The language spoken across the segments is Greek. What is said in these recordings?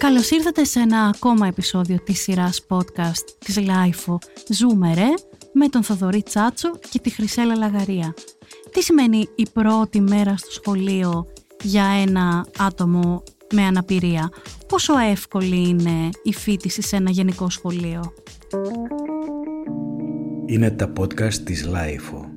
Καλώς ήρθατε σε ένα ακόμα επεισόδιο της σειράς podcast της LIFO «Ζούμε ρε» με τον Θοδωρή Τσάτσο και τη Χρυσέλα Λαγαρία. Τι σημαίνει η πρώτη μέρα στο σχολείο για ένα άτομο με αναπηρία; Πόσο εύκολη είναι η φίτηση σε ένα γενικό σχολείο; Είναι τα podcast της LIFO.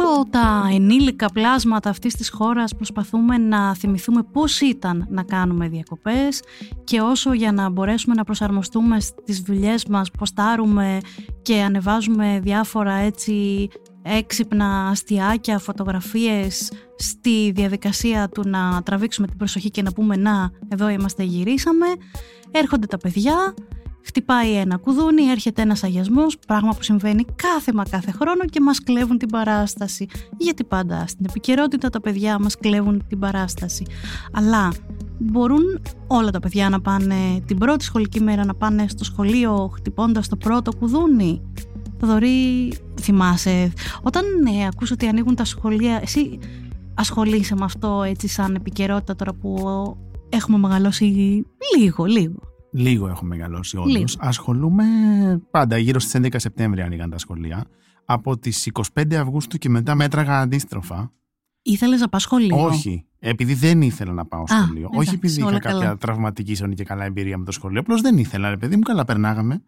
Όσο τα ενήλικα πλάσματα αυτής της χώρας προσπαθούμε να θυμηθούμε πώς ήταν να κάνουμε διακοπές και όσο για να μπορέσουμε να προσαρμοστούμε στις δουλειές μας, ποστάρουμε και ανεβάζουμε διάφορα έτσι έξυπνα αστιάκια, φωτογραφίες στη διαδικασία του να τραβήξουμε την προσοχή και να πούμε να εδώ είμαστε γυρίσαμε, έρχονται τα παιδιά Χτυπάει ένα κουδούνι, έρχεται ένας αγιασμός, πράγμα που συμβαίνει κάθε μα κάθε χρόνο και μας κλέβουν την παράσταση. Γιατί πάντα στην επικαιρότητα τα παιδιά μας κλέβουν την παράσταση. Αλλά μπορούν όλα τα παιδιά να πάνε την πρώτη σχολική μέρα να πάνε στο σχολείο χτυπώντας το πρώτο κουδούνι. Θοδωρή, θυμάσαι, όταν ε, ακούς ότι ανοίγουν τα σχολεία, εσύ ασχολείσαι με αυτό έτσι σαν επικαιρότητα τώρα που έχουμε μεγαλώσει λίγο, λίγο. Λίγο έχω μεγαλώσει όντω. Ασχολούμαι πάντα γύρω στις 11 Σεπτέμβρη ανοίγαν τα σχολεία. Από τις 25 Αυγούστου και μετά μέτραγα αντίστροφα. Ήθελες να πάω σχολείο; Όχι. Επειδή δεν ήθελα να πάω σχολείο. Όχι επειδή είχα κάποια τραυματική σωνή και καλά εμπειρία με το σχολείο. Απλώς δεν ήθελα, ρε παιδί μου, καλά περνάγαμε.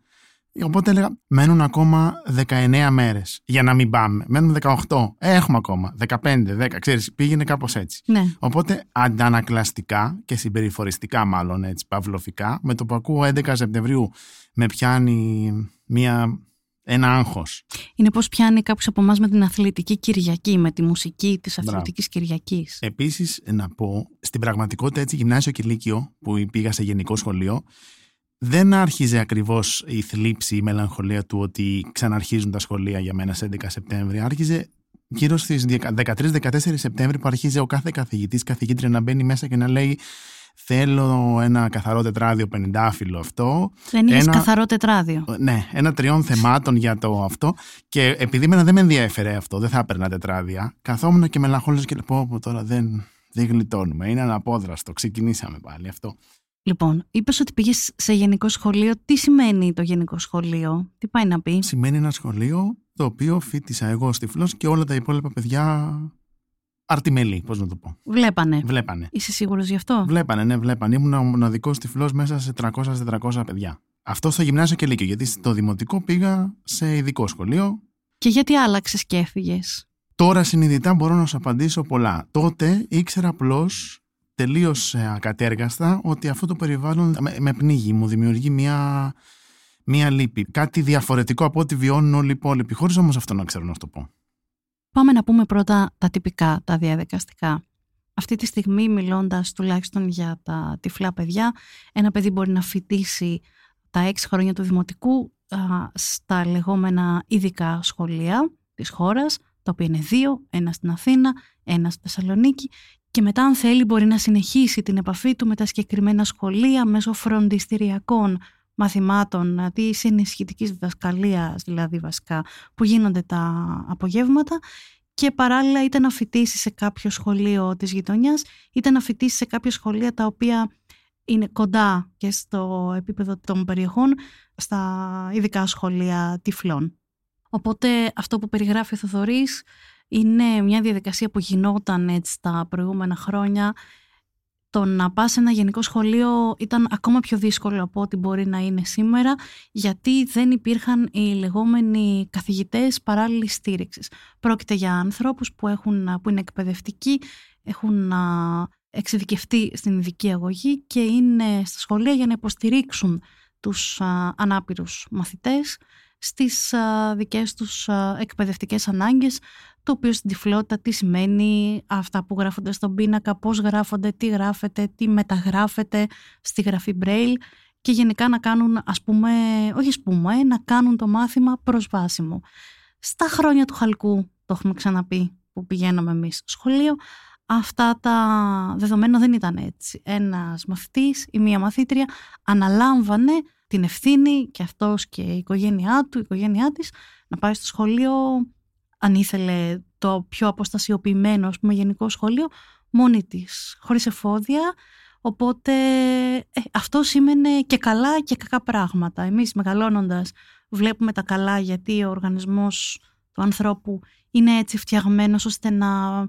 Οπότε έλεγα, μένουν ακόμα 19 μέρες για να μην πάμε. Μένουν 18. Ε, έχουμε ακόμα. 15, 10. Ξέρεις, πήγαινε κάπως έτσι. Ναι. Οπότε αντανακλαστικά και συμπεριφοριστικά, μάλλον έτσι, παυλοφικά, με το που ακούω 11 Σεπτεμβρίου με πιάνει μια, ένα άγχος. Είναι πώς πιάνει κάποιος από εμάς με την αθλητική Κυριακή, με τη μουσική της αθλητικής Κυριακής. Επίσης, να πω, στην πραγματικότητα έτσι, γυμνάσιο και λύκειο που πήγα σε γενικό σχολείο, δεν άρχιζε ακριβώς η θλίψη, η μελαγχολία του ότι ξαναρχίζουν τα σχολεία για μένα σε 11 Σεπτέμβρη. Άρχιζε γύρω στις 13-14 Σεπτέμβρη που αρχίζει ο κάθε καθηγητής, καθηγήτρια να μπαίνει μέσα και να λέει θέλω ένα καθαρό τετράδιο πενιντάφυλλο αυτό. Δεν είχε καθαρό τετράδιο. Ναι, ένα τριών θεμάτων για το αυτό. Και επειδή εμένα δεν με ενδιαφέρε αυτό, δεν θα έπαιρνα τετράδια, καθόμουν και μελαγχόλησα και λέω τώρα δεν, δεν γλιτώνουμε. Είναι αναπόδραστο. Ξεκινήσαμε πάλι αυτό. Λοιπόν, είπες ότι πήγες σε γενικό σχολείο. Τι σημαίνει το γενικό σχολείο, τι πάει να πει; Σημαίνει ένα σχολείο το οποίο φίτησα εγώ τυφλό και όλα τα υπόλοιπα παιδιά αρτιμελή, πώς να το πω. Βλέπανε. Βλέπανε. Είσαι σίγουρος γι' αυτό; Βλέπανε, ναι, βλέπανε. Ήμουν ο μοναδικός τυφλό μέσα σε 300-400 παιδιά. Αυτό στο γυμνάσιο και λύκειο, γιατί στο δημοτικό πήγα σε ειδικό σχολείο. Και γιατί άλλαξες και έφυγες; Τώρα συνειδητά μπορώ να σου απαντήσω πολλά. Τότε ήξερα απλώς τελείως ε, ακατέργαστα ότι αυτό το περιβάλλον με πνίγει, μου δημιουργεί μια, μια λύπη. Κάτι διαφορετικό από ό,τι βιώνουν όλοι οι υπόλοιποι, χωρίς όμως αυτό να ξέρω να το πω. Πάμε να πούμε πρώτα τα τυπικά, τα διαδικαστικά. Αυτή τη στιγμή μιλώντας τουλάχιστον για τα τυφλά παιδιά, ένα παιδί μπορεί να φοιτήσει τα έξι χρόνια του δημοτικού στα λεγόμενα ειδικά σχολεία της χώρας, τα οποία είναι δύο, ένα στην Αθήνα, ένα στη Θεσσαλονίκη και μετά αν θέλει μπορεί να συνεχίσει την επαφή του με τα συγκεκριμένα σχολεία μέσω φροντιστηριακών μαθημάτων τη ενισχυτική διδασκαλίας, δηλαδή βασικά που γίνονται τα απογεύματα και παράλληλα είτε να φοιτήσει σε κάποιο σχολείο της γειτονιάς είτε να φοιτήσει σε κάποια σχολεία τα οποία είναι κοντά και στο επίπεδο των περιοχών στα ειδικά σχολεία τυφλών. Οπότε αυτό που περιγράφει ο Θοδωρής είναι μια διαδικασία που γινόταν έτσι τα προηγούμενα χρόνια. Το να πας σε ένα γενικό σχολείο ήταν ακόμα πιο δύσκολο από ό,τι μπορεί να είναι σήμερα, γιατί δεν υπήρχαν οι λεγόμενοι καθηγητές παράλληλης στήριξης. Πρόκειται για ανθρώπους που, έχουν, που είναι εκπαιδευτικοί, έχουν εξειδικευτεί στην ειδική αγωγή και είναι στα σχολεία για να υποστηρίξουν τους ανάπηρους μαθητές στις δικές τους εκπαιδευτικές ανάγκες το οποίο στην τυφλότητα τι σημαίνει αυτά που γράφονται στον πίνακα, πώς γράφονται, τι γράφεται, τι μεταγράφεται στη γραφή Braille και γενικά να κάνουν, ας πούμε, όχι ας πούμε, να κάνουν το μάθημα προσβάσιμο. Στα χρόνια του Χαλκού, το έχουμε ξαναπεί, που πηγαίναμε εμείς στο σχολείο, Αυτά τα δεδομένα δεν ήταν έτσι. Ένας μαθητής ή μία μαθήτρια αναλάμβανε την ευθύνη και αυτός και η οικογένειά του, η οικογένειά της να πάει στο σχολείο αν ήθελε το πιο αποστασιοποιημένο ας πούμε, γενικό σχολείο μόνη της, χωρίς εφόδια οπότε ε, αυτό σήμαινε και καλά και κακά πράγματα εμείς μεγαλώνοντας βλέπουμε τα καλά γιατί ο οργανισμός του ανθρώπου είναι έτσι φτιαγμένος ώστε να,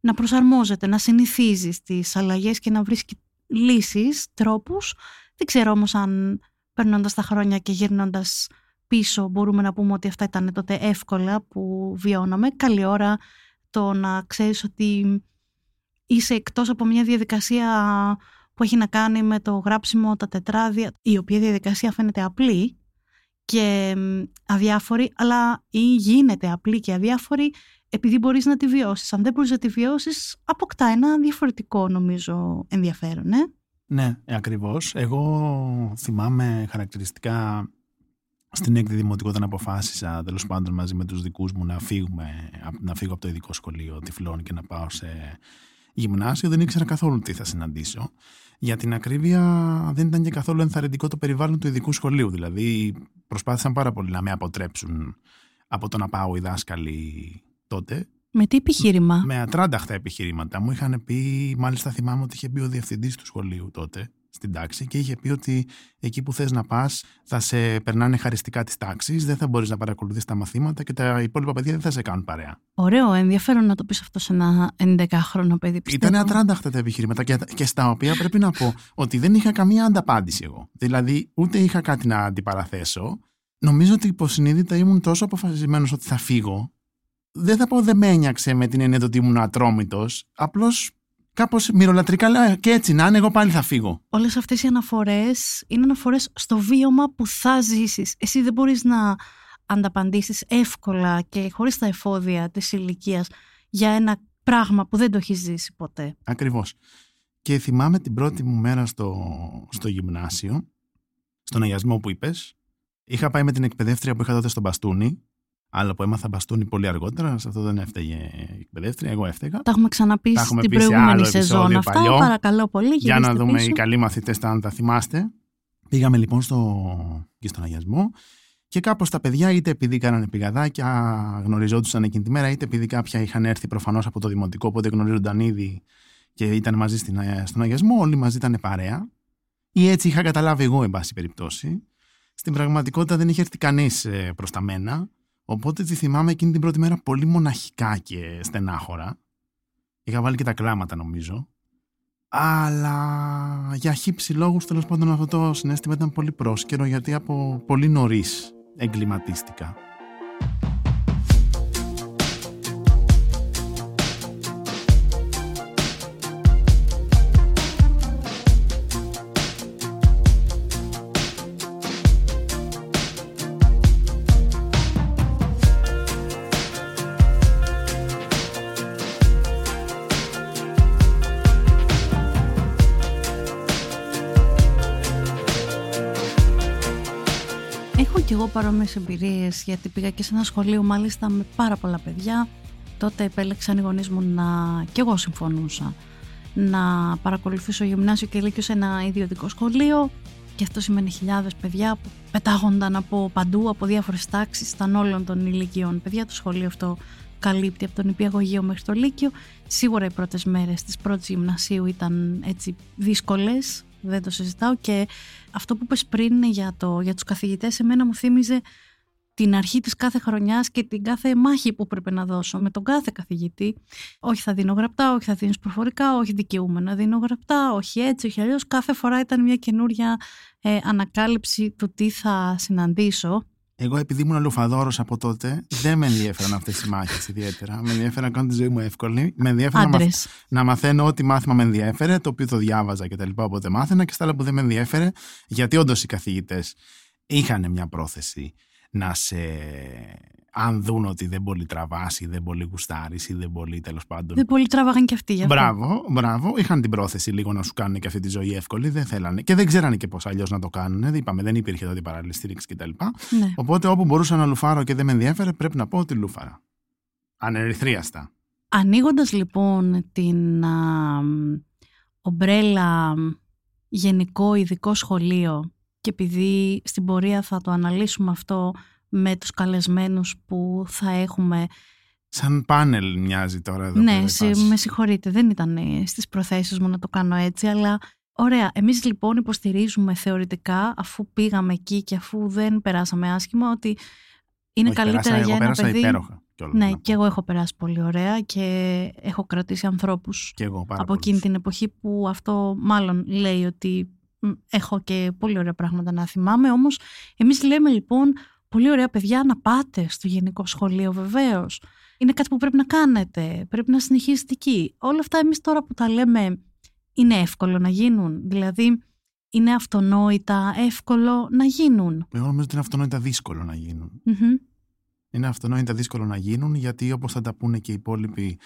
να προσαρμόζεται, να συνηθίζει στις αλλαγές και να βρίσκει λύσεις, τρόπους. Δεν ξέρω όμως αν περνώντας τα χρόνια και γυρνώντας πίσω μπορούμε να πούμε ότι αυτά ήταν τότε εύκολα που βιώναμε. Καλή ώρα το να ξέρεις ότι είσαι εκτός από μια διαδικασία που έχει να κάνει με το γράψιμο, τα τετράδια, η οποία διαδικασία φαίνεται απλή και αδιάφορη, αλλά ή γίνεται απλή και αδιάφορη επειδή μπορείς να τη βιώσεις. Αν δεν μπορείς να τη βιώσεις, αποκτά ένα διαφορετικό νομίζω ενδιαφέρον, ε; Ναι, ακριβώς. Εγώ θυμάμαι χαρακτηριστικά στην έκτη δημοτικού όταν αποφάσισα τέλος πάντων μαζί με τους δικούς μου να, φύγουμε, να φύγω από το ειδικό σχολείο τυφλών και να πάω σε γυμνάσιο δεν ήξερα καθόλου τι θα συναντήσω. Για την ακρίβεια δεν ήταν και καθόλου ενθαρρυντικό το περιβάλλον του ειδικού σχολείου. Δηλαδή προσπάθησαν πάρα πολύ να με αποτρέψουν από το να πάω οι δάσκαλοι τότε. Με τι επιχείρημα; Με ατράνταχτα επιχειρήματα. Μου είχαν πει, μάλιστα θυμάμαι ότι είχε πει ο διευθυντής του σχολείου τότε στην τάξη και είχε πει ότι εκεί που θες να πας θα σε περνάνε χαριστικά τις τάξεις, δεν θα μπορείς να παρακολουθείς τα μαθήματα και τα υπόλοιπα παιδιά δεν θα σε κάνουν παρέα. Ωραίο, ενδιαφέρον να το πεις αυτό σε ένα 11χρονο παιδί. Ήταν ατράνταχτα τα επιχειρήματα και, και στα οποία πρέπει να πω ότι δεν είχα καμία ανταπάντηση εγώ. Δηλαδή ούτε είχα κάτι να αντιπαραθέσω. Νομίζω ότι υποσυνείδητα ήμουν τόσο αποφασισμένος ότι θα φύγω. Δεν θα πω δεν με ένιαξε με την έννοια ότι ήμουν ατρόμητος. Απλώς κάπως μυρολατρικά λέω και έτσι να είναι, εγώ πάλι θα φύγω. Όλες αυτές οι αναφορές είναι αναφορές στο βίωμα που θα ζήσεις. Εσύ δεν μπορείς να ανταπαντήσεις εύκολα και χωρίς τα εφόδια της ηλικίας για ένα πράγμα που δεν το έχεις ζήσει ποτέ. Ακριβώς. Και θυμάμαι την πρώτη μου μέρα στο, στο γυμνάσιο, στον αγιασμό που είπες. Είχα πάει με την εκπαιδεύτρια που είχα τότε στον Μπαστούνι Άλλο που έμαθα μπαστούνι πολύ αργότερα, σε αυτό δεν έφταιγε η εκπαιδεύτρια, εγώ έφταιγα. Τα έχουμε ξαναπεί τα στην προηγούμενη σεζόν αυτά. Παλιό. Παρακαλώ πολύ. Για να δούμε πίσω. οι καλοί μαθητές αν τα θυμάστε. Πήγαμε λοιπόν στο, και στον αγιασμό και κάπως τα παιδιά είτε επειδή κάνανε πηγαδάκια, γνωριζόντουσαν εκείνη τη μέρα, είτε επειδή κάποια είχαν έρθει προφανώς από το δημοτικό, οπότε γνωρίζονταν ήδη και ήταν μαζί στην, στον αγιασμό, όλοι μαζί ήταν παρέα. Ή έτσι είχα καταλάβει εγώ, εν πάση περιπτώσει. Στην πραγματικότητα δεν είχε έρθει κανείς ε, προς τα μένα. Οπότε τη θυμάμαι εκείνη την πρώτη μέρα πολύ μοναχικά και στενάχωρα. Είχα βάλει και τα κλάματα νομίζω. Αλλά για χύψη λόγους τέλος πάντων αυτό το συνέστημα ήταν πολύ πρόσκαιρο γιατί από πολύ νωρίς εγκληματίστηκα. Εγώ παρόμοιες εμπειρίες, γιατί πήγα και σε ένα σχολείο μάλιστα με πάρα πολλά παιδιά. Τότε επέλεξαν οι γονείς μου να. και εγώ συμφωνούσα να παρακολουθήσω γυμνάσιο και λύκειο σε ένα ιδιωτικό σχολείο. Και αυτό σημαίνει χιλιάδες παιδιά που πετάγονταν από παντού, από διάφορες τάξεις, ήταν όλων των ηλικιών. Παιδιά, το σχολείο αυτό καλύπτει από τον υπηαγωγείο μέχρι το Λύκειο. Σίγουρα οι πρώτες μέρες της πρώτης γυμνασίου ήταν έτσι δύσκολες, δεν το συζητάω και αυτό που είπες πριν για, το, για τους καθηγητές εμένα μου θύμιζε την αρχή της κάθε χρονιάς και την κάθε μάχη που πρέπει να δώσω με τον κάθε καθηγητή. Όχι θα δίνω γραπτά, όχι θα δίνεις προφορικά, όχι δικαιούμαι να δίνω γραπτά, όχι έτσι, όχι αλλιώς. Κάθε φορά ήταν μια καινούρια ε, ανακάλυψη του τι θα συναντήσω εγώ, επειδή ήμουν λουφαδόρο από τότε, δεν με ενδιαφέραν αυτές οι μάχες ιδιαίτερα. Με ενδιαφέραν να κάνω τη ζωή μου εύκολη. Με ενδιαφέραν να, μαθ... να μαθαίνω ό,τι μάθημα με ενδιαφέρε, το οποίο το διάβαζα κτλ. Οπότε μάθαινα και στα άλλα που δεν με ενδιαφέρε, γιατί όντως οι καθηγητές είχαν μια πρόθεση να σε αν δουν ότι δεν πολύ τραβάς ή δεν πολύ γουστάρεις ή δεν πολύ τέλος πάντων. Δεν πολύ τραβάγαν και αυτοί. Μπράβο, μπράβο. Είχαν την πρόθεση λίγο να σου κάνουν και αυτή τη ζωή εύκολη. Δεν θέλανε. Και δεν ξέρανε και πώς αλλιώς να το κάνουν. Δεν είπαμε, δεν υπήρχε τότε παράλληλη στήριξη κτλ. Ναι. Οπότε όπου μπορούσα να λουφάρω και δεν με ενδιαφέρε, πρέπει να πω ότι λούφαρα. Ανερυθρίαστα. Ανοίγοντας λοιπόν την α, ομπρέλα γενικό ειδικό σχολείο και επειδή στην πορεία θα το αναλύσουμε αυτό με τους καλεσμένους που θα έχουμε Σαν πάνελ μοιάζει τώρα εδώ. Ναι, με συγχωρείτε, δεν ήταν στις προθέσεις μου να το κάνω έτσι, αλλά ωραία. Εμείς λοιπόν υποστηρίζουμε θεωρητικά, αφού πήγαμε εκεί και αφού δεν περάσαμε άσχημα, ότι είναι Όχι, καλύτερα πέρασα, για εγώ ένα πέρασα παιδί. υπέροχα. κιόλας, Ναι, να πω. και εγώ έχω περάσει πολύ ωραία και έχω κρατήσει ανθρώπους Και εγώ πάρα από πολλούς. εκείνη την εποχή που αυτό μάλλον λέει ότι μ, έχω και πολύ ωραία πράγματα να θυμάμαι. Όμως εμείς λέμε λοιπόν πολύ ωραία παιδιά να πάτε στο γενικό σχολείο βεβαίως. Είναι κάτι που πρέπει να κάνετε, πρέπει να συνεχίσετε εκεί. Όλα αυτά εμείς τώρα που τα λέμε είναι εύκολο να γίνουν; Δηλαδή είναι αυτονόητα εύκολο να γίνουν; Εγώ νομίζω ότι είναι αυτονόητα δύσκολο να γίνουν. Μμμ. Είναι αυτονόητα δύσκολο να γίνουν γιατί όπως θα τα πούνε και οι υπόλοιποι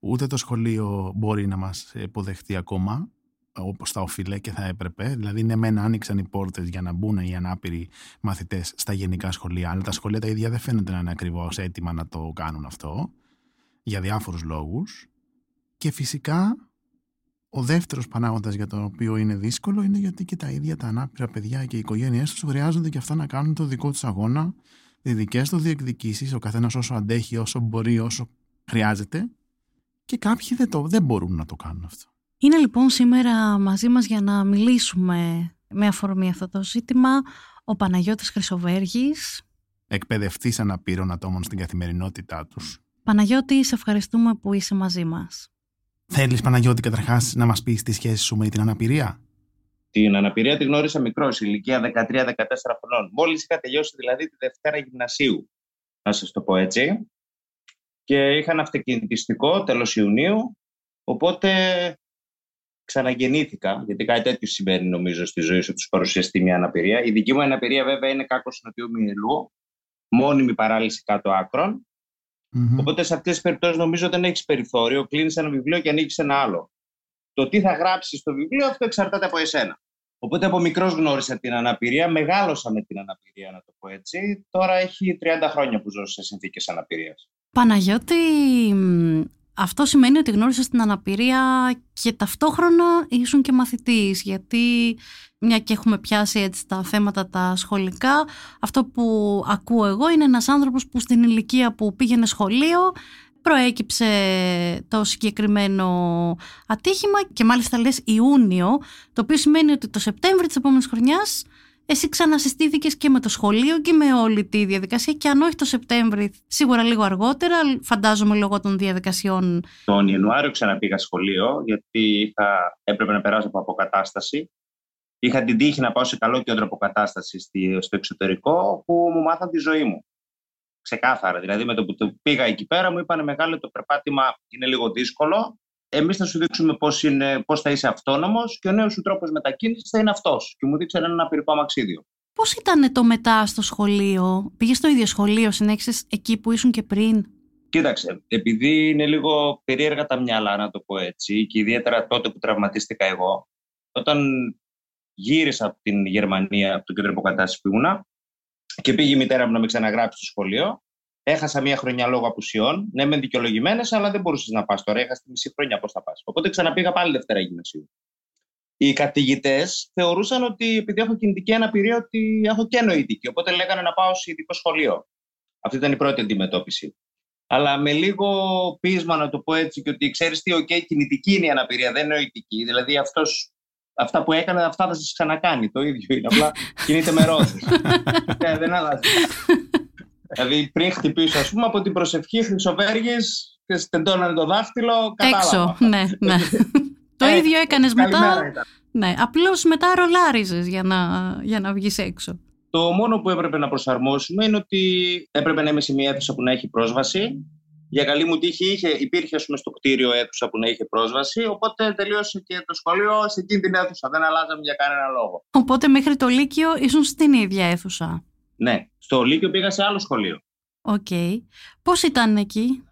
ούτε το σχολείο μπορεί να μας υποδεχτεί ακόμα όπως θα οφείλε και θα έπρεπε. Δηλαδή, ναι, μεν άνοιξαν οι πόρτες για να μπουν οι ανάπηροι μαθητές στα γενικά σχολεία, αλλά τα σχολεία τα ίδια δεν φαίνεται να είναι ακριβώς έτοιμα να το κάνουν αυτό για διάφορους λόγους. Και φυσικά ο δεύτερος παράγοντας για τον οποίο είναι δύσκολο είναι γιατί και τα ίδια τα ανάπηρα παιδιά και οι οικογένειές τους χρειάζονται και αυτά να κάνουν το δικό τους αγώνα, τι δικές τους διεκδικήσεις, ο καθένας όσο αντέχει, όσο μπορεί, όσο χρειάζεται και κάποιοι δεν, το, δεν μπορούν να το κάνουν αυτό. Είναι λοιπόν σήμερα μαζί μας για να μιλήσουμε με αφορμή αυτό το ζήτημα ο Παναγιώτης Χρυσοβέργης. Εκπαιδευτής αναπήρων ατόμων στην καθημερινότητά τους. Παναγιώτη, σε ευχαριστούμε που είσαι μαζί μας. Θέλεις Παναγιώτη καταρχάς να μας πεις τη σχέση σου με την αναπηρία; Την αναπηρία τη γνώρισα μικρός, ηλικία 13-14 χρονών. Μόλις είχα τελειώσει δηλαδή τη Δευτέρα Γυμνασίου, να σας το πω έτσι. Και είχα ένα αυτοκινητιστικό τέλος Ιουνίου. Οπότε ξαναγεννήθηκα, γιατί κάτι τέτοιο συμβαίνει νομίζω στη ζωή σου, τους παρουσιαστεί μια αναπηρία. Η δική μου αναπηρία βέβαια είναι κάκο συνοτιού μυελού, μόνιμη παράλυση κάτω άκρων. Μμμ. Οπότε σε αυτές τις περιπτώσεις νομίζω δεν έχεις περιθώριο. Κλείνεις ένα βιβλίο και ανοίξει ένα άλλο. Το τι θα γράψεις στο βιβλίο αυτό εξαρτάται από εσένα. Οπότε από μικρός γνώρισα την αναπηρία, μεγάλωσα με την αναπηρία, να το πω έτσι. Τώρα έχει 30 χρόνια που ζω σε συνθήκες αναπηρίας. Παναγιώτη, μ, αυτό σημαίνει ότι γνώρισες την αναπηρία και ταυτόχρονα ήσουν και μαθητής, γιατί μια και έχουμε πιάσει έτσι τα θέματα τα σχολικά, αυτό που ακούω εγώ είναι ένας άνθρωπος που στην ηλικία που πήγαινε σχολείο προέκυψε το συγκεκριμένο ατύχημα και μάλιστα λες Ιούνιο, το οποίο σημαίνει ότι το Σεπτέμβρη της επόμενης χρονιάς εσύ ξανασυστήθηκες και με το σχολείο και με όλη τη διαδικασία και αν όχι το Σεπτέμβρη, σίγουρα λίγο αργότερα, φαντάζομαι λόγω των διαδικασιών. Τον Ιανουάριο ξαναπήγα σχολείο, γιατί είχα, έπρεπε να περάσω από αποκατάσταση. Είχα την τύχη να πάω σε καλό κέντρο αποκατάστασης στη- στο εξωτερικό, που μου μάθαν τη ζωή μου. Ξεκάθαρα. Δηλαδή, με το που το πήγα εκεί πέρα, μου είπαν μεγάλο το περπάτημα είναι λίγο δύσκολο. Εμείς θα σου δείξουμε πώς πώς θα είσαι αυτόνομος και ο νέος σου τρόπος μετακίνησης θα είναι αυτός. Και μου δείξαν ένα απειρικό αμαξίδιο. Πώς ήταν το μετά στο σχολείο, πήγες στο ίδιο σχολείο, συνέχισες εκεί που ήσουν και πριν; Κοίταξε, επειδή είναι λίγο περίεργα τα μυαλά, να το πω έτσι, και ιδιαίτερα τότε που τραυματίστηκα εγώ, όταν γύρισα από την Γερμανία, από το κέντρο αποκατάσταση που ήμουνα, και πήγε η μητέρα μου να με ξαναγράψει στο σχολείο, έχασα μία χρονιά λόγω απουσιών. Ναι, μεν δικαιολογημένες, αλλά δεν μπορούσες να πας τώρα. Έχασα τη μισή χρονιά, πώς θα πας. Οπότε ξαναπήγα πάλι Δευτέρα Γυμνασίου. Οι καθηγητέ θεωρούσαν ότι επειδή έχω κινητική αναπηρία, ότι έχω και νοητική. Οπότε λέγανε να πάω σε ειδικό σχολείο. Αυτή ήταν η πρώτη αντιμετώπιση αλλά με λίγο πείσμα να το πω έτσι και ότι ξέρεις τι, οκ, κινητική είναι η αναπηρία, δεν είναι νοητική. Δηλαδή αυτός, αυτά που έκανε, αυτά θα σας ξανακάνει. Το ίδιο είναι, απλά κινείται με ρόδες. Ε, δεν αλλάζει. Δηλαδή πριν χτυπήσω, ας πούμε, από την προσευχή Χρυσοβέργης και στεντώνανε το δάχτυλο, κατάλαβα. Έξω, ναι, ναι. το Ε, ίδιο έκανες Καλημέρα μετά. ήταν. Ναι, απλώς μετά ρολάριζες για να, για να βγεις έξω. Το μόνο που έπρεπε να προσαρμόσουμε είναι ότι έπρεπε να είμαι σε μια αίθουσα που να έχει πρόσβαση. Για καλή μου τύχη είχε, υπήρχε ας πούμε, στο κτίριο αίθουσα που να είχε πρόσβαση, οπότε τελείωσε και το σχολείο σε εκείνη την αίθουσα. Δεν αλλάζαμε για κανένα λόγο. Οπότε μέχρι το Λύκειο ήσουν στην ίδια αίθουσα. Ναι, στο Λύκειο πήγα σε άλλο σχολείο. Οκ. Πώς ήταν εκεί;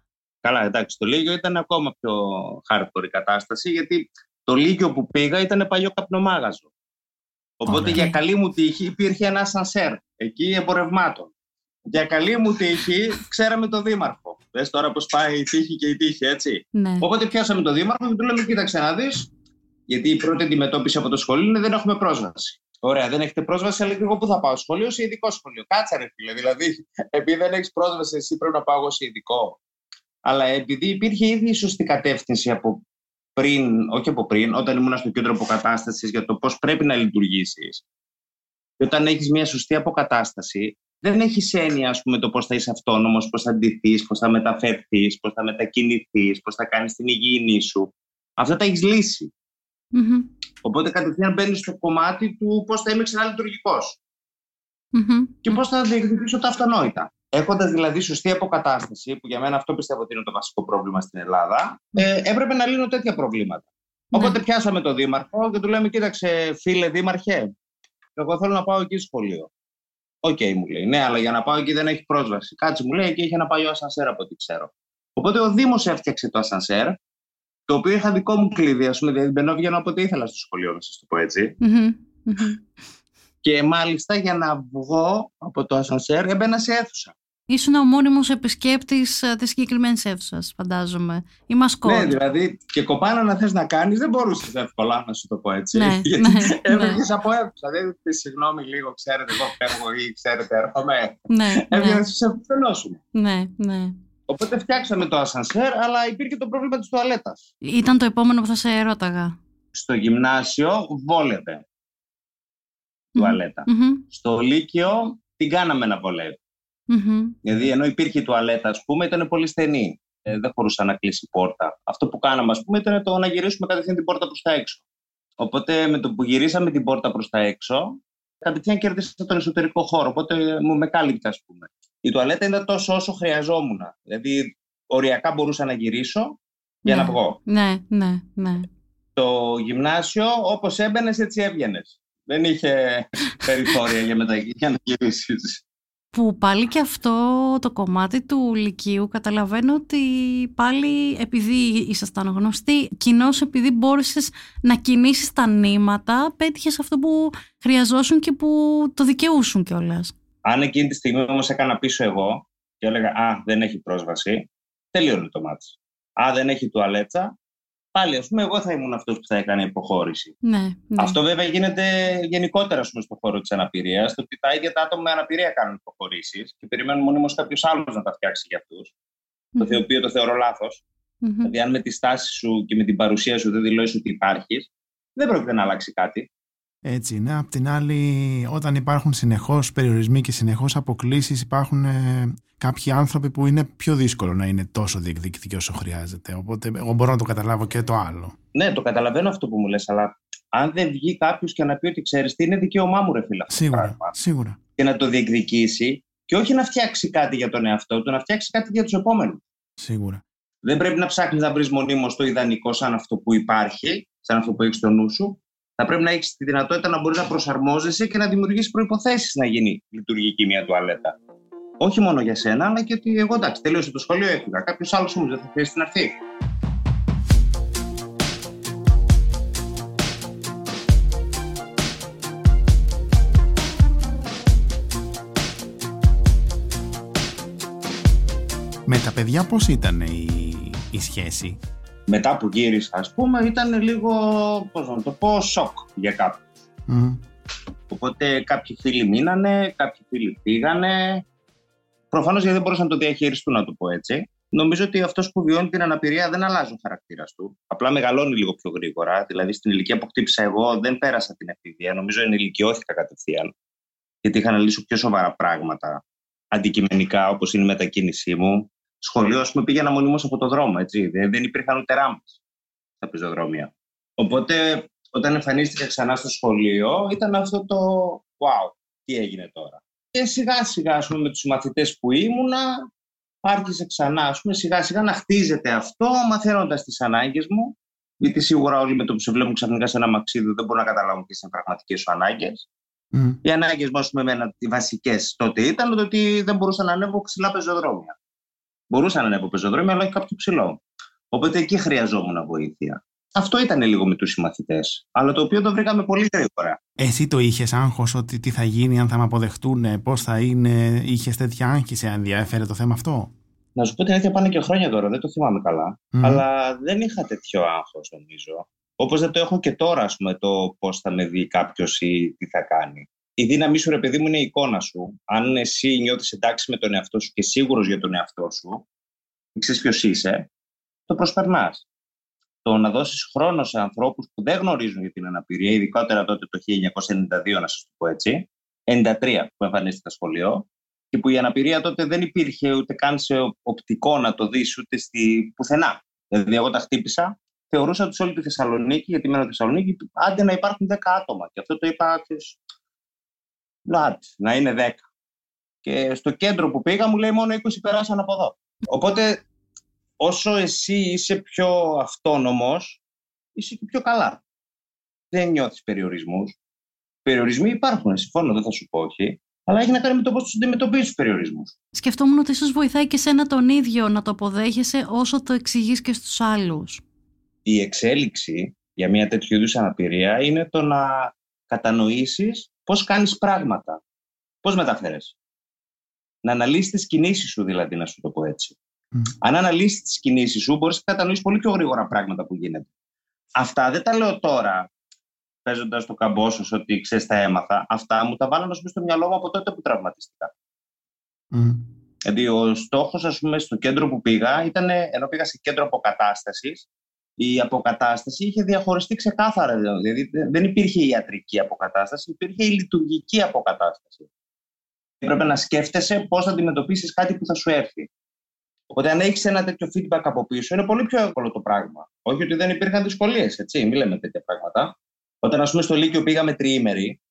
Καλά, εντάξει, το Λύκειο ήταν ακόμα πιο hardcore η κατάσταση, γιατί το Λύκειο που πήγα ήταν παλιό καπνομάγαζο. Οπότε Ωραία. για καλή μου τύχη υπήρχε ένα σανσέρ εκεί εμπορευμάτων. Για καλή μου τύχη, ξέραμε τον Δήμαρχο. Δε τώρα πώς πάει η τύχη και η τύχη, έτσι. Ναι. Οπότε πιάσαμε τον Δήμαρχο και του λέμε: Κοίταξε να δεις, γιατί η πρώτη αντιμετώπιση από το σχολείο είναι δεν έχουμε πρόσβαση. Ωραία, δεν έχετε πρόσβαση, αλλά και εγώ πού θα πάω, σχολείο σε ειδικό σχολείο. Κάτσε ρε φίλε, δηλαδή, επειδή δεν έχεις πρόσβαση, εσύ πρέπει να πάω εγώ σε ειδικό. Αλλά επειδή υπήρχε ήδη η σωστή κατεύθυνση από πριν, όχι από πριν, όταν ήμουν στο κέντρο αποκατάστασης για το πώς πρέπει να λειτουργήσεις. Και όταν έχεις μια σωστή αποκατάσταση, δεν έχεις έννοια ας πούμε, το πώς θα είσαι αυτόνομος, πώς θα ντυθείς, πώς θα μεταφερθείς, πώς θα μετακινηθείς, πώς θα κάνεις την υγιεινή σου. Αυτά τα έχεις λύσει. Μμμ. Οπότε κατευθείαν μπαίνεις στο κομμάτι του πώς θα είμαι ξανά λειτουργικός Μμμ. και πώς θα διεκδικήσω τα αυτονόητα. Έχοντας δηλαδή σωστή αποκατάσταση, που για μένα αυτό πιστεύω ότι είναι το βασικό πρόβλημα στην Ελλάδα, ε, έπρεπε να λύνω τέτοια προβλήματα. Ναι. Οπότε πιάσαμε τον Δήμαρχο και του λέμε: Κοίταξε, φίλε Δήμαρχε, εγώ θέλω να πάω εκεί σχολείο. Οκ, μου λέει. Ναι, αλλά για να πάω εκεί δεν έχει πρόσβαση. Κάτσε, μου λέει, εκεί έχει ένα παλιό ασανσέρ από ό,τι ξέρω. Οπότε ο Δήμος έφτιαξε το ασανσέρ, το οποίο είχα δικό μου κλειδί, ας πούμε, δηλαδή μπαίνω βγαίνω όποτε ήθελα στο σχολείο, να σας το πω έτσι. Μμμ. Μμμ. Και μάλιστα για να βγω από το ασανσέρ έμπαινα σε αίθουσα. Ήσουν ο μόνιμος επισκέπτης ε, της συγκεκριμένης αίθουσας, φαντάζομαι. Η μασκότ. Ναι, δηλαδή και κοπάνα να θες να κάνεις, δεν μπορούσες εύκολα να σου το πω έτσι. Ναι, Γιατί ναι, έβγαινες από αίθουσα. Δεν πει συγγνώμη λίγο, ξέρετε, εγώ φεύγω ή ξέρετε, έρχομαι. ναι, Έβγαινες ναι, σε φαινόσουν. ναι, ναι. Οπότε φτιάξαμε το ασανσέρ, αλλά υπήρχε το πρόβλημα της τουαλέτας. Ήταν το επόμενο που θα σε ερώταγα. Στο γυμνάσιο βόλευε τουαλέτα. Μμμ. Στο Λύκειο την κάναμε να βολεύει. Μμμ. Δηλαδή, ενώ υπήρχε η τουαλέτα, ας πούμε, ήταν πολύ στενή. Ε, δεν μπορούσα να κλείσει η πόρτα. Αυτό που κάναμε, ας πούμε, ήταν το να γυρίσουμε κατευθείαν την πόρτα προς τα έξω. Οπότε, με το που γυρίσαμε την πόρτα προς τα έξω, κατευθείαν κέρδισα τον εσωτερικό χώρο. Οπότε μου με κάλυπτε, ας πούμε. Η τουαλέτα ήταν τόσο όσο χρειαζόμουν. Δηλαδή, οριακά μπορούσα να γυρίσω για Ναι. να βγω. Ναι, ναι, ναι. Το γυμνάσιο, όπως έμπαινες, έτσι έβγαινες. Δεν είχε περιθώρια για, μετα... για να γυρίσεις. Που πάλι και αυτό το κομμάτι του Λυκείου καταλαβαίνω ότι πάλι επειδή ήσασταν γνωστοί, κοινώς επειδή μπόρεσες να κινήσεις τα νήματα, πέτυχες αυτό που χρειαζόσουν και που το δικαιούσουν κιόλας. Αν εκείνη τη στιγμή όμως έκανα πίσω εγώ και έλεγα Α, δεν έχει πρόσβαση, τελείωνε το μάτι. Α, δεν έχει τουαλέτσα, πάλι ας πούμε, εγώ θα ήμουν αυτός που θα έκανε υποχώρηση. Ναι, ναι. Αυτό βέβαια γίνεται γενικότερα ας πούμε, στον χώρο της αναπηρίας, το ότι τα ίδια τα άτομα με αναπηρία κάνουν υποχωρήσεις και περιμένουν μονίμω κάποιος άλλος να τα φτιάξει για αυτούς. Μμμ. Το οποίο το θεωρώ λάθος. Μμμ. Δηλαδή, αν με τη στάση σου και με την παρουσία σου δεν δηλώσει ότι υπάρχεις, δεν πρόκειται να αλλάξει κάτι. Έτσι είναι. Απ' την άλλη, όταν υπάρχουν συνεχώς περιορισμοί και συνεχώς αποκλήσεις, υπάρχουν ε, κάποιοι άνθρωποι που είναι πιο δύσκολο να είναι τόσο διεκδικητικοί όσο χρειάζεται. Οπότε, εγώ μπορώ να το καταλάβω και το άλλο. Ναι, το καταλαβαίνω αυτό που μου λες, αλλά αν δεν βγει κάποιος και να πει ότι ξέρεις τι είναι δικαίωμά μου, ρε φίλε. αυτό το Σίγουρα, πράγμα, σίγουρα. Και να το διεκδικήσει και όχι να φτιάξει κάτι για τον εαυτό του, να φτιάξει κάτι για τους επόμενους. Σίγουρα. Δεν πρέπει να ψάχνεις να βρεις μονίμως το ιδανικό σαν αυτό που υπάρχει, σαν αυτό που έχεις στο νου σου. Θα πρέπει να έχεις τη δυνατότητα να μπορείς να προσαρμόζεσαι και να δημιουργήσεις προποθέσει να γίνει λειτουργική μια τουαλέτα. Όχι μόνο για σένα, αλλά και ότι εγώ εντάξει, τελείωσε το σχολείο, έφυγα. Κάποιος άλλος όμως δεν θα χρειαστεί να έρθει. Με τα παιδιά πώς ήταν η, η σχέση; Μετά που γύρισα, ας πούμε, ήταν λίγο, πώς να το πω, σοκ για κάποιους. Μμ. Οπότε κάποιοι φίλοι μείνανε, κάποιοι φίλοι πήγανε. Προφανώς γιατί δεν μπορούσαν να το διαχειριστούν, να το πω έτσι. Νομίζω ότι αυτός που βιώνει την αναπηρία δεν αλλάζει ο χαρακτήρας του. Απλά μεγαλώνει λίγο πιο γρήγορα. Δηλαδή, στην ηλικία που χτύπησα εγώ, δεν πέρασα την εφηβεία. Νομίζω ενηλικιώθηκα κατευθείαν. Γιατί είχα να λύσω πιο σοβαρά πράγματα αντικειμενικά, όπως είναι η μετακίνησή μου. Σχολείο, ας πούμε, πήγαινα μονίμως από το δρόμο. Έτσι. Δεν, δεν υπήρχαν ούτε ράμπε στα πεζοδρόμια. Οπότε, όταν εμφανίστηκα ξανά στο σχολείο, ήταν αυτό το wow, τι έγινε τώρα. Και σιγά σιγά, ας πούμε, με τους μαθητές που ήμουνα, άρχισε ξανά, ας πούμε, σιγά σιγά να χτίζεται αυτό, μαθαίνοντας τις ανάγκες μου, γιατί σίγουρα όλοι με το που σε βλέπουν ξαφνικά σε ένα μαξίδι δεν μπορούν να καταλάβουν ποιες είναι οι πραγματικές σου ανάγκες. Μμ. Οι ανάγκες μου, ας πούμε, εμένα, οι βασικές τότε ήταν το ότι δεν μπορούσα να ανέβω ψηλά πεζοδρόμια. Μπορούσα να ανέβω πεζοδρόμια, αλλά όχι κάποιο ψηλό. Οπότε εκεί χρειαζόμουν βοήθεια. Αυτό ήταν λίγο με τους συμμαθητές, αλλά το οποίο το βρήκαμε πολύ γρήγορα. Εσύ το είχες άγχος ότι τι θα γίνει, αν θα με αποδεχτούν, πώς θα είναι, είχες τέτοια άγχηση, αν διαφέρε το θέμα αυτό; Να σου πω την αλήθεια, πάνε και χρόνια τώρα, δεν το θυμάμαι καλά. Αλλά δεν είχα τέτοιο άγχος, νομίζω. Όπως δεν το έχω και τώρα, ας πούμε, το πώς θα με δει κάποιος ή τι θα κάνει. Η δύναμή σου, ρε παιδί μου, είναι η εικόνα σου. Αν εσύ νιώθεις εντάξει με τον εαυτό σου και σίγουρος για τον εαυτό σου, ξέρεις ποιος είσαι, το προσπερνάς. Το να δώσεις χρόνο σε ανθρώπους που δεν γνωρίζουν για την αναπηρία, ειδικότερα τότε το 1992, να σας το πω έτσι, 93 που εμφανίστηκα σχολείο, και που η αναπηρία τότε δεν υπήρχε ούτε καν σε οπτικό να το δεις ούτε στη πουθενά. Δηλαδή εγώ τα χτύπησα, θεωρούσα ότι σε όλη τη Θεσσαλονίκη, γιατί μένω Θεσσαλονίκη, άντε να υπάρχουν 10 άτομα. Και αυτό το είπα, να, να είναι 10. Και στο κέντρο που πήγα μου λέει μόνο 20 περάσαν από εδώ. Οπότε όσο εσύ είσαι πιο αυτόνομος, είσαι και πιο καλά. Δεν νιώθεις περιορισμούς. Περιορισμοί υπάρχουν, συμφώνω, δεν θα σου πω όχι αλλά έχει να κάνει με το πώς τους αντιμετωπίζεις τους περιορισμούς. Σκεφτόμουν ότι ίσως βοηθάει και σένα τον ίδιο να το αποδέχεσαι όσο το εξηγείς και στους άλλους. Η εξέλιξη για μια τέτοιου είδους αναπηρία είναι το να κατανοήσεις πώς κάνεις πράγματα. Πώς μεταφέρεσαι. Να αναλύσεις τις κινήσεις σου, δηλαδή, να σου το πω έτσι. Αν αναλύσεις τις κινήσεις σου, μπορείς να κατανοήσεις πολύ πιο γρήγορα πράγματα που γίνεται. Αυτά δεν τα λέω τώρα παίζοντας το καμπόσο ότι ξέρεις τα έμαθα. Αυτά μου τα βάλανε στο μυαλό μου από τότε που τραυματίστηκα. Mm. Δηλαδή, ο στόχος, ας πούμε, στο κέντρο που πήγα ήταν, ενώ πήγα σε κέντρο αποκατάστασης, η αποκατάσταση είχε διαχωριστεί ξεκάθαρα. Δηλαδή, δεν υπήρχε η ιατρική αποκατάσταση, υπήρχε η λειτουργική αποκατάσταση. Έπρεπε να σκέφτεσαι πώς θα αντιμετωπίσεις κάτι που θα σου έρθει. Οπότε, αν έχεις ένα τέτοιο feedback από πίσω, είναι πολύ πιο εύκολο το πράγμα. Όχι ότι δεν υπήρχαν δυσκολίες, έτσι. Μην λέμε τέτοια πράγματα. Όταν, ας πούμε, στο Λύκειο πήγαμε τριήμερη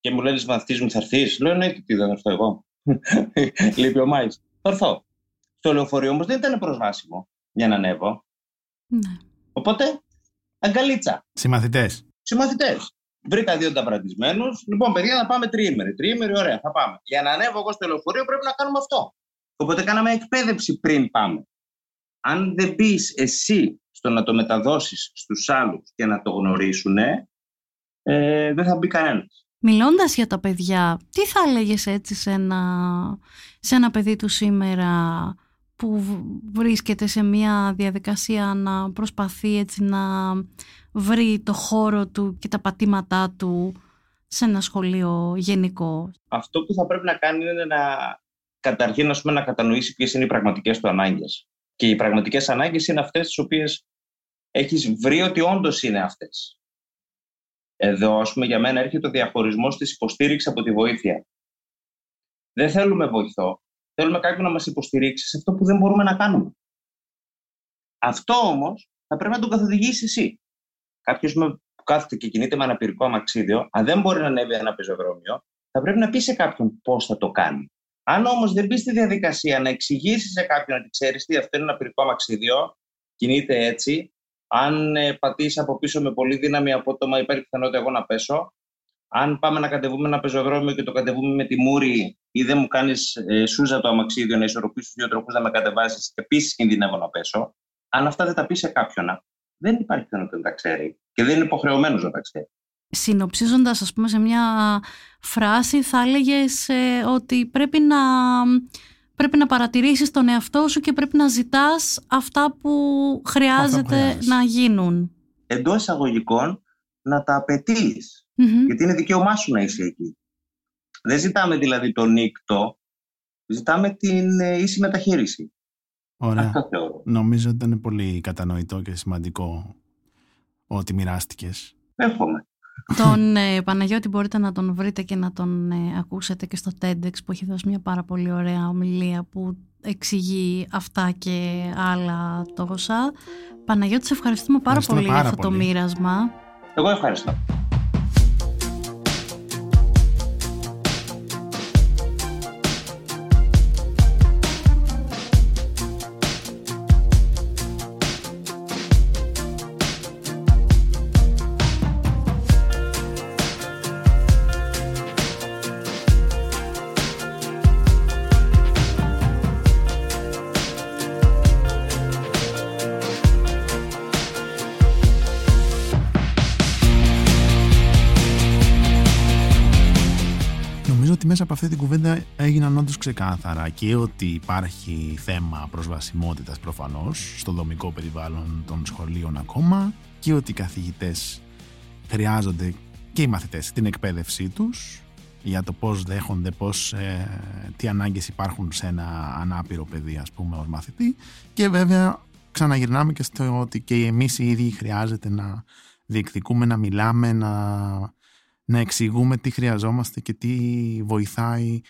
και μου λένε μαθητή μου, θα έρθεις; Λέω, ναι, τι δεν έρθω εγώ. Λείπει ο Μάης. Θα έρθω. Στο λεωφορείο όμως δεν ήταν προσβάσιμο για να ανέβω. Ναι. Οπότε, αγκαλίτσα. Συμμαθητές. Συμμαθητές. Βρήκα δύο ταμπρατισμένου. Λοιπόν, παιδιά, να πάμε τριήμερη. Τριήμερη, ωραία, θα πάμε. Για να ανέβω εγώ στο λεωφορείο πρέπει να κάνουμε αυτό. Οπότε κάναμε εκπαίδευση πριν πάμε. Αν δεν μπει εσύ στο να το μεταδώσεις στους άλλους και να το γνωρίσουν, ε, δεν θα μπει κανένας. Μιλώντας για τα παιδιά, τι θα έλεγες έτσι σε ένα, σε ένα παιδί του σήμερα που βρίσκεται σε μια διαδικασία να προσπαθεί έτσι να βρει το χώρο του και τα πατήματά του σε ένα σχολείο γενικό. Αυτό που θα πρέπει να κάνει είναι να καταρχήν πούμε, να κατανοήσει ποιες είναι οι πραγματικές του ανάγκες. Και οι πραγματικές ανάγκες είναι αυτές τις οποίες έχεις βρει ότι όντως είναι αυτές. Εδώ, ας πούμε, για μένα έρχεται ο διαχωρισμός της υποστήριξης από τη βοήθεια. Δεν θέλουμε βοηθό. Θέλουμε κάποιον να μας υποστηρίξει σε αυτό που δεν μπορούμε να κάνουμε. Αυτό όμως θα πρέπει να τον καθοδηγήσεις εσύ. Κάποιος που κάθεται και κινείται με ένα πυρικό αμαξίδιο, αν δεν μπορεί να ανέβει ένα πεζοδρόμιο, θα πρέπει να πει σε κάποιον πώς θα το κάνει. Αν όμως δεν μπει στη διαδικασία να εξηγήσεις σε κάποιον ότι ξέρεις τι, αυτό είναι ένα πυρικό αμαξίδιο, κινείται έτσι, αν ε, πατήσεις από πίσω με πολύ δύναμη απότομα, υπάρχει πιθανότητα εγώ να πέσω. Αν πάμε να κατεβούμε ένα πεζοδρόμιο και το κατεβούμε με τη μούρη ή δεν μου κάνεις ε, σούζα το αμαξίδιο να ισορροπήσεις του δύο τρόπου να με κατεβάσεις, επίσης κινδυνεύω να πέσω. Αν αυτά δεν τα πεις σε κάποιον, δεν υπάρχει πιθανότητα να τα ξέρει και δεν είναι υποχρεωμένος να τα ξέρει. Συνοψίζοντας, ας πούμε, σε μια φράση, θα έλεγες ε, ότι πρέπει να πρέπει να παρατηρήσεις τον εαυτό σου και πρέπει να ζητάς αυτά που χρειάζεται να γίνουν. Εντός εισαγωγικών να τα απαιτείς. Γιατί είναι δικαίωμά σου να είσαι εκεί. Δεν ζητάμε δηλαδή το νύκτο, ζητάμε την ε, ίση μεταχείριση. Ωραία. Νομίζω ότι ήταν πολύ κατανοητό και σημαντικό ότι μοιράστηκες. Εύχομαι. Τον ε, Παναγιώτη μπορείτε να τον βρείτε και να τον ε, ακούσετε και στο TEDx που έχει δώσει μια πάρα πολύ ωραία ομιλία που εξηγεί αυτά και άλλα τόσα. Παναγιώτη, σε ευχαριστούμε πάρα πολύ για αυτό το μοίρασμα. Εγώ ευχαριστώ. Ότι μέσα από αυτή την κουβέντα έγιναν όντως ξεκάθαρα και ότι υπάρχει θέμα προσβασιμότητας προφανώς στο δομικό περιβάλλον των σχολείων ακόμα και ότι οι καθηγητές χρειάζονται και οι μαθητές την εκπαίδευσή τους για το πώς δέχονται, πώς, ε, τι ανάγκες υπάρχουν σε ένα ανάπηρο παιδί ας πούμε ως μαθητή. Και βέβαια ξαναγυρνάμε και στο ότι και εμείς οι ίδιοι χρειάζεται να διεκδικούμε, να μιλάμε, να, να εξηγούμε τι χρειαζόμαστε και τι βοηθάει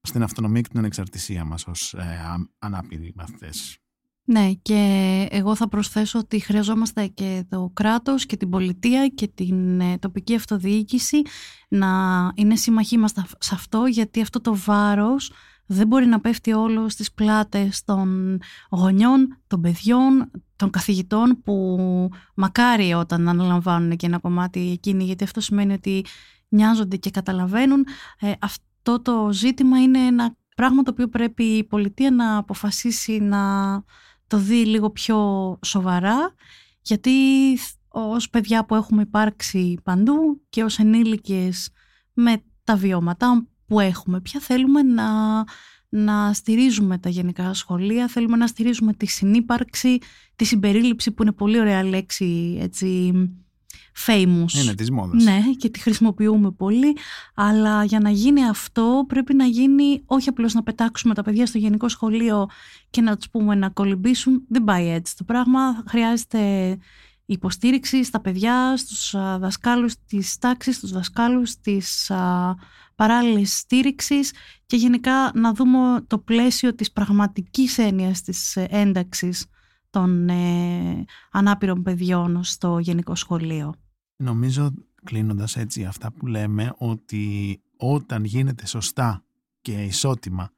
στην αυτονομία και την ανεξαρτησία μας ως ε, ανάπηροι μαθητές. Ναι και εγώ θα προσθέσω ότι χρειαζόμαστε και το κράτος και την πολιτεία και την ε, τοπική αυτοδιοίκηση να είναι συμμαχοί μας σε αυτό γιατί αυτό το βάρος δεν μπορεί να πέφτει όλο στις πλάτες των γονιών, των παιδιών, των καθηγητών που μακάρι όταν αναλαμβάνουν και ένα κομμάτι εκείνη γιατί αυτό σημαίνει ότι νοιάζονται και καταλαβαίνουν. Ε, αυτό το ζήτημα είναι ένα πράγμα το οποίο πρέπει η πολιτεία να αποφασίσει να το δει λίγο πιο σοβαρά γιατί ως παιδιά που έχουμε υπάρξει παντού και ως ενήλικες με τα βιώματα που έχουμε πια θέλουμε να, να στηρίζουμε τα γενικά σχολεία, θέλουμε να στηρίζουμε τη συνύπαρξη, τη συμπερίληψη που είναι πολύ ωραία λέξη έτσι famous. Είναι της μόδας. Ναι, και τη χρησιμοποιούμε πολύ. Αλλά για να γίνει αυτό πρέπει να γίνει όχι απλώς να πετάξουμε τα παιδιά στο γενικό σχολείο και να τους πούμε να κολυμπήσουν. Δεν πάει έτσι το πράγμα. Χρειάζεται υποστήριξη στα παιδιά, στους δασκάλους της τάξης, στους δασκάλους της παράλληλης στήριξης και γενικά να δούμε το πλαίσιο της πραγματικής έννοιας της ένταξης των ε, ανάπηρων παιδιών στο γενικό σχολείο. Νομίζω κλείνοντας έτσι αυτά που λέμε ότι όταν γίνεται σωστά και ισότιμα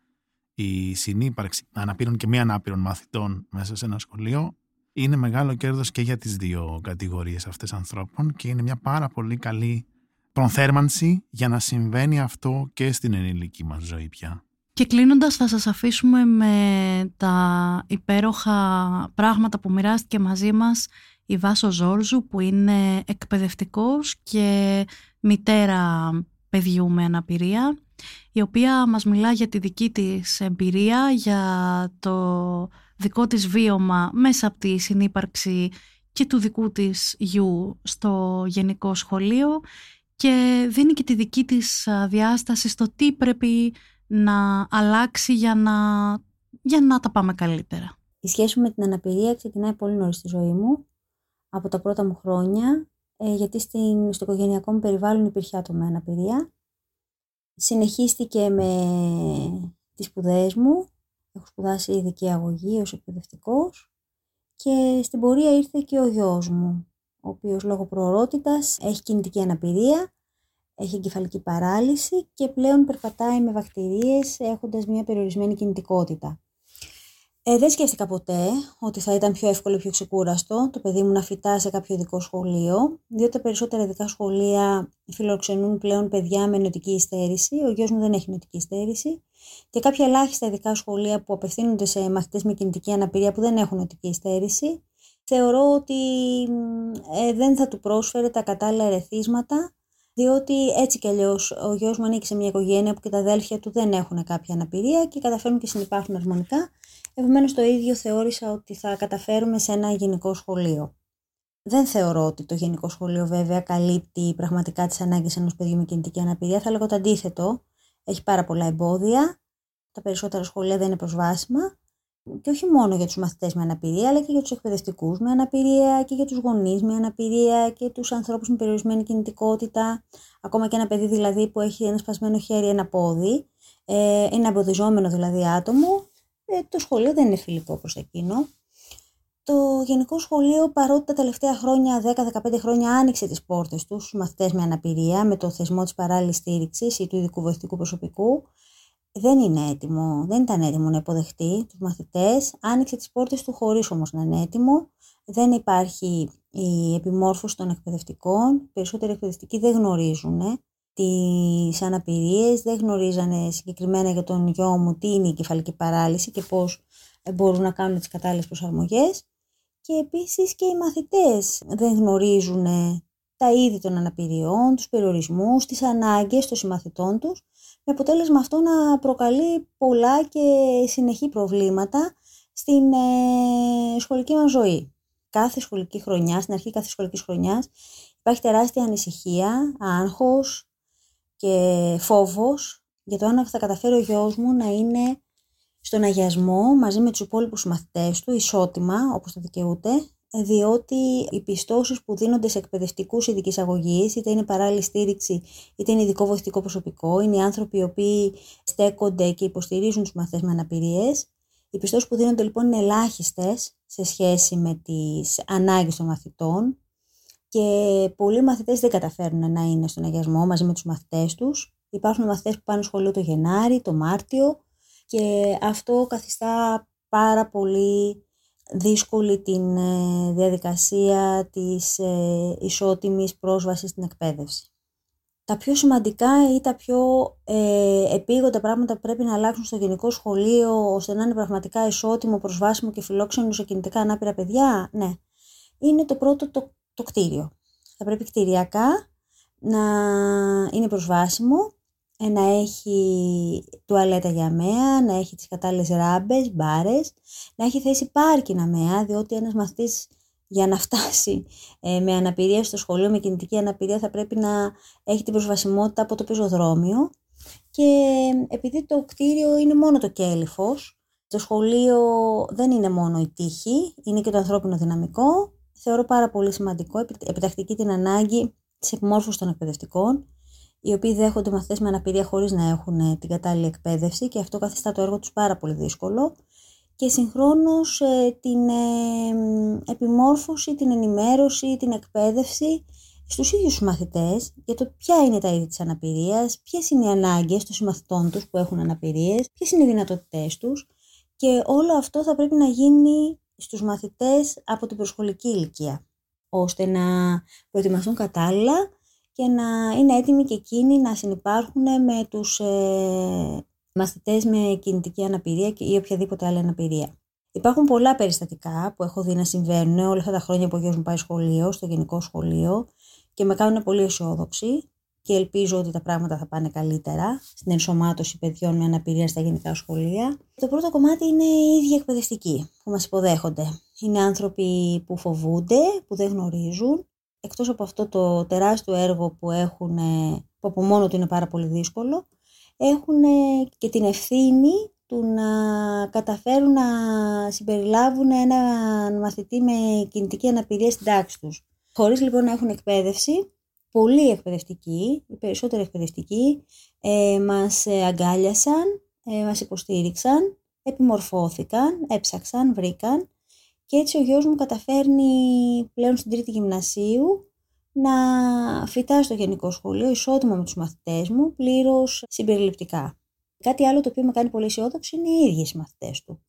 η συνύπαρξη αναπήρων και μη ανάπηρων μαθητών μέσα σε ένα σχολείο είναι μεγάλο κέρδος και για τις δύο κατηγορίες αυτές ανθρώπων και είναι μια πάρα πολύ καλή προνθέρμανση για να συμβαίνει αυτό και στην ενήλικη μας ζωή πια. Και κλείνοντας θα σας αφήσουμε με τα υπέροχα πράγματα που μοιράστηκε μαζί μας η Βάσο Ζόρζου που είναι εκπαιδευτικός και μητέρα παιδιού με αναπηρία η οποία μας μιλά για τη δική της εμπειρία, για το δικό της βίωμα μέσα από τη συνύπαρξη και του δικού της γιου στο γενικό σχολείο και δίνει και τη δική της διάσταση στο τι πρέπει να αλλάξει για να, για να τα πάμε καλύτερα. Η σχέση μου με την αναπηρία ξεκινάει πολύ νωρίς στη ζωή μου, από τα πρώτα μου χρόνια, ε, γιατί στην, στο οικογενειακό μου περιβάλλον υπήρχε άτομο με αναπηρία. Συνεχίστηκε με τις σπουδές μου, έχω σπουδάσει ειδική αγωγή ως εκπαιδευτικός και στην πορεία ήρθε και ο γιος μου, ο οποίος λόγω προορότητας έχει κινητική αναπηρία έχει εγκεφαλική παράλυση και πλέον περπατάει με βακτηρίες έχοντας μια περιορισμένη κινητικότητα. Ε, δεν σκέφτηκα ποτέ ότι θα ήταν πιο εύκολο, πιο ξεκούραστο το παιδί μου να φυτά σε κάποιο ειδικό σχολείο, διότι τα περισσότερα ειδικά σχολεία φιλοξενούν πλέον παιδιά με νοητική υστέρηση. Ο γιος μου δεν έχει νοητική υστέρηση. Και κάποια ελάχιστα ειδικά σχολεία που απευθύνονται σε μαθητές με κινητική αναπηρία που δεν έχουν νοητική υστέρηση, θεωρώ ότι ε, δεν θα του πρόσφερε τα κατάλληλα ερεθίσματα διότι έτσι κι αλλιώς ο γιος μου ανήκει σε μια οικογένεια που και τα αδέλφια του δεν έχουν κάποια αναπηρία και καταφέρουν και συνεπάρχουν αρμονικά. Επομένως, το ίδιο θεώρησα ότι θα καταφέρουμε σε ένα γενικό σχολείο. Δεν θεωρώ ότι το γενικό σχολείο βέβαια καλύπτει πραγματικά τις ανάγκες ενός παιδιού με κινητική αναπηρία. Θα λέγω το αντίθετο. Έχει πάρα πολλά εμπόδια. Τα περισσότερα σχολεία δεν είναι προσβάσιμα και όχι μόνο για τους μαθητές με αναπηρία, αλλά και για τους εκπαιδευτικούς με αναπηρία και για τους γονείς με αναπηρία και τους ανθρώπους με περιορισμένη κινητικότητα, ακόμα και ένα παιδί δηλαδή που έχει ένα σπασμένο χέρι, ένα πόδι, ε, ένα εμποδιζόμενο δηλαδή άτομο, ε, το σχολείο δεν είναι φιλικό προς εκείνο. Το Γενικό Σχολείο, παρότι τα τελευταία χρόνια, 10-15 χρόνια, άνοιξε τις πόρτες τους στους μαθητές με αναπηρία με το θεσμό της παράλληλης στήριξης ή του ειδικού βοηθητικού προσωπικού, δεν είναι έτοιμο, δεν ήταν έτοιμο να υποδεχτεί τους μαθητές, άνοιξε τις πόρτες του χωρίς όμως να είναι έτοιμο, δεν υπάρχει η επιμόρφωση των εκπαιδευτικών, οι περισσότεροι εκπαιδευτικοί δεν γνωρίζουν τις αναπηρίες, δεν γνωρίζανε συγκεκριμένα για τον γιο μου τι είναι η κεφαλική παράλυση και πώς μπορούν να κάνουν τις κατάλληλες προσαρμογές και επίσης και οι μαθητές δεν γνωρίζουν τα είδη των αναπηριών, τους περιορισμούς, τις ανάγκες των συμμαθητών τους με αποτέλεσμα αυτό να προκαλεί πολλά και συνεχή προβλήματα στην ε, σχολική μας ζωή. Κάθε σχολική χρονιά, στην αρχή κάθε σχολικής χρονιάς, υπάρχει τεράστια ανησυχία, άγχος και φόβος για το αν θα καταφέρει ο γιος μου να είναι στον αγιασμό μαζί με τους υπόλοιπους μαθητές του, ισότιμα όπως το δικαιούται, διότι οι πιστώσεις που δίνονται σε εκπαιδευτικούς ειδικής αγωγής, είτε είναι παράλληλη στήριξη, είτε είναι ειδικό βοηθητικό προσωπικό, είναι οι άνθρωποι οι οποίοι στέκονται και υποστηρίζουν τους μαθητές με αναπηρίες. Οι πιστώσεις που δίνονται λοιπόν είναι ελάχιστες σε σχέση με τις ανάγκες των μαθητών και πολλοί μαθητές δεν καταφέρνουν να είναι στον αγιασμό μαζί με τους μαθητές τους. Υπάρχουν μαθητές που πάνε σχολείο το Γενάρη, το Μάρτιο και αυτό καθιστά πάρα πολύ δύσκολη την ε, διαδικασία της ε, ισότιμης πρόσβασης στην εκπαίδευση. Τα πιο σημαντικά ή τα πιο ε, επίγοντα πράγματα που πρέπει να αλλάξουν στο γενικό σχολείο ώστε να είναι πραγματικά ισότιμο, προσβάσιμο και φιλόξενο σε κινητικά ανάπηρα παιδιά, ναι, είναι το πρώτο το, το κτίριο. Θα πρέπει κτηριακά να είναι προσβάσιμο, ε, να έχει τουαλέτα για μέα, να έχει τις κατάλληλες ράμπες, μπάρες, να έχει θέση πάρκινα μέα, διότι ένας μαθητής για να φτάσει ε, με αναπηρία στο σχολείο, με κινητική αναπηρία, θα πρέπει να έχει την προσβασιμότητα από το πεζοδρόμιο. Και επειδή το κτίριο είναι μόνο το κέλυφος, το σχολείο δεν είναι μόνο η τύχη, είναι και το ανθρώπινο δυναμικό. Θεωρώ πάρα πολύ σημαντικό, επιτακτική την ανάγκη της επιμόρφωσης των εκπαιδευτικών, οι οποίοι δέχονται μαθητές με αναπηρία χωρίς να έχουν ε, την κατάλληλη εκπαίδευση και αυτό καθιστά το έργο τους πάρα πολύ δύσκολο. Και συγχρόνως ε, την ε, επιμόρφωση, την ενημέρωση, την εκπαίδευση στους ίδιους τους μαθητές για το ποια είναι τα είδη της αναπηρίας, ποιες είναι οι ανάγκες των συμμαθητών τους που έχουν αναπηρίες, ποιες είναι οι δυνατότητές τους. Και όλο αυτό θα πρέπει να γίνει στους μαθητές από την προσχολική ηλικία, ώστε να προετοιμαστούν κατάλληλα και να είναι έτοιμοι και εκείνοι να συνεπάρχουν με τους ε, μαθητές με κινητική αναπηρία ή οποιαδήποτε άλλη αναπηρία. Υπάρχουν πολλά περιστατικά που έχω δει να συμβαίνουν όλα αυτά τα χρόνια που ο γιος μου πάει σχολείο, στο γενικό σχολείο και με κάνουν πολύ αισιόδοξη και ελπίζω ότι τα πράγματα θα πάνε καλύτερα στην ενσωμάτωση παιδιών με αναπηρία στα γενικά σχολεία. Το πρώτο κομμάτι είναι οι ίδιοι εκπαιδευτικοί που μας υποδέχονται. Είναι άνθρωποι που φοβούνται, που δεν γνωρίζουν εκτός από αυτό το τεράστιο έργο που έχουν, που από μόνο του είναι πάρα πολύ δύσκολο, έχουν και την ευθύνη του να καταφέρουν να συμπεριλάβουν έναν μαθητή με κινητική αναπηρία στην τάξη τους. Χωρίς λοιπόν να έχουν εκπαίδευση, πολλοί εκπαιδευτικοί, οι περισσότεροι εκπαιδευτικοί, ε, μας αγκάλιασαν, ε, μας υποστήριξαν, επιμορφώθηκαν, έψαξαν, βρήκαν και έτσι ο γιος μου καταφέρνει πλέον στην τρίτη γυμνασίου να φυτά στο γενικό σχολείο ισότιμα με τους μαθητές μου, πλήρως συμπεριληπτικά. Κάτι άλλο το οποίο με κάνει πολύ αισιόδοξη είναι οι ίδιοι οι μαθητές του.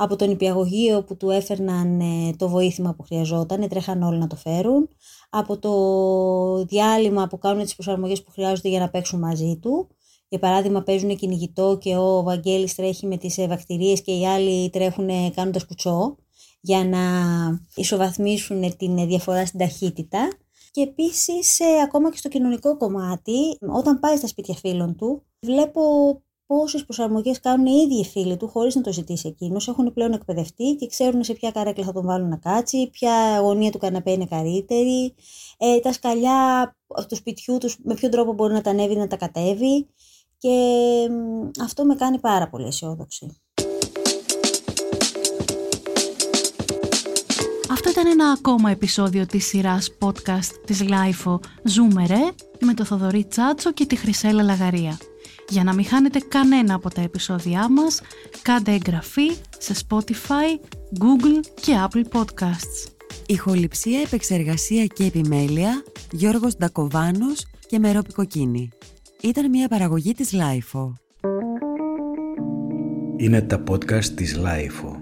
Από τον υπηαγωγείο που του έφερναν ε, το βοήθημα που χρειαζόταν, τρέχαν όλοι να το φέρουν. Από το διάλειμμα που κάνουν τις προσαρμογές που χρειάζονται για να παίξουν μαζί του. Για παράδειγμα παίζουν κυνηγητό και ο Βαγγέλης τρέχει με τις ε, βακτηρίες και οι άλλοι τρέχουν κάνοντας κουτσό για να ισοβαθμίσουν την διαφορά στην ταχύτητα. Και επίσης, ε, ακόμα και στο κοινωνικό κομμάτι, όταν πάει στα σπίτια φίλων του, βλέπω πόσες προσαρμογές κάνουν οι ίδιοι φίλοι του χωρίς να το ζητήσει εκείνος. Έχουν πλέον εκπαιδευτεί και ξέρουν σε ποια καρέκλα θα τον βάλουν να κάτσει, ποια γωνία του καναπέ είναι καλύτερη, ε, τα σκαλιά του σπιτιού τους με ποιο τρόπο μπορεί να τα ανέβει να τα κατέβει και αυτό με κάνει πάρα πολύ αισιόδοξη. Αυτό ήταν ένα ακόμα επεισόδιο της σειράς podcast της Lifeo Ζούμερε με το Θοδωρή Τσάτσο και τη Χρυσέλα Λαγαρία. Για να μην χάνετε κανένα από τα επεισόδια μας, κάντε εγγραφή σε Spotify, Google και Apple Podcasts. Ηχοληψία, επεξεργασία και επιμέλεια, Γιώργος Ντακοβάνος και Μερόπη Κοκκίνη. Ήταν μια παραγωγή της Lifeo. Είναι τα podcast της Lifeo.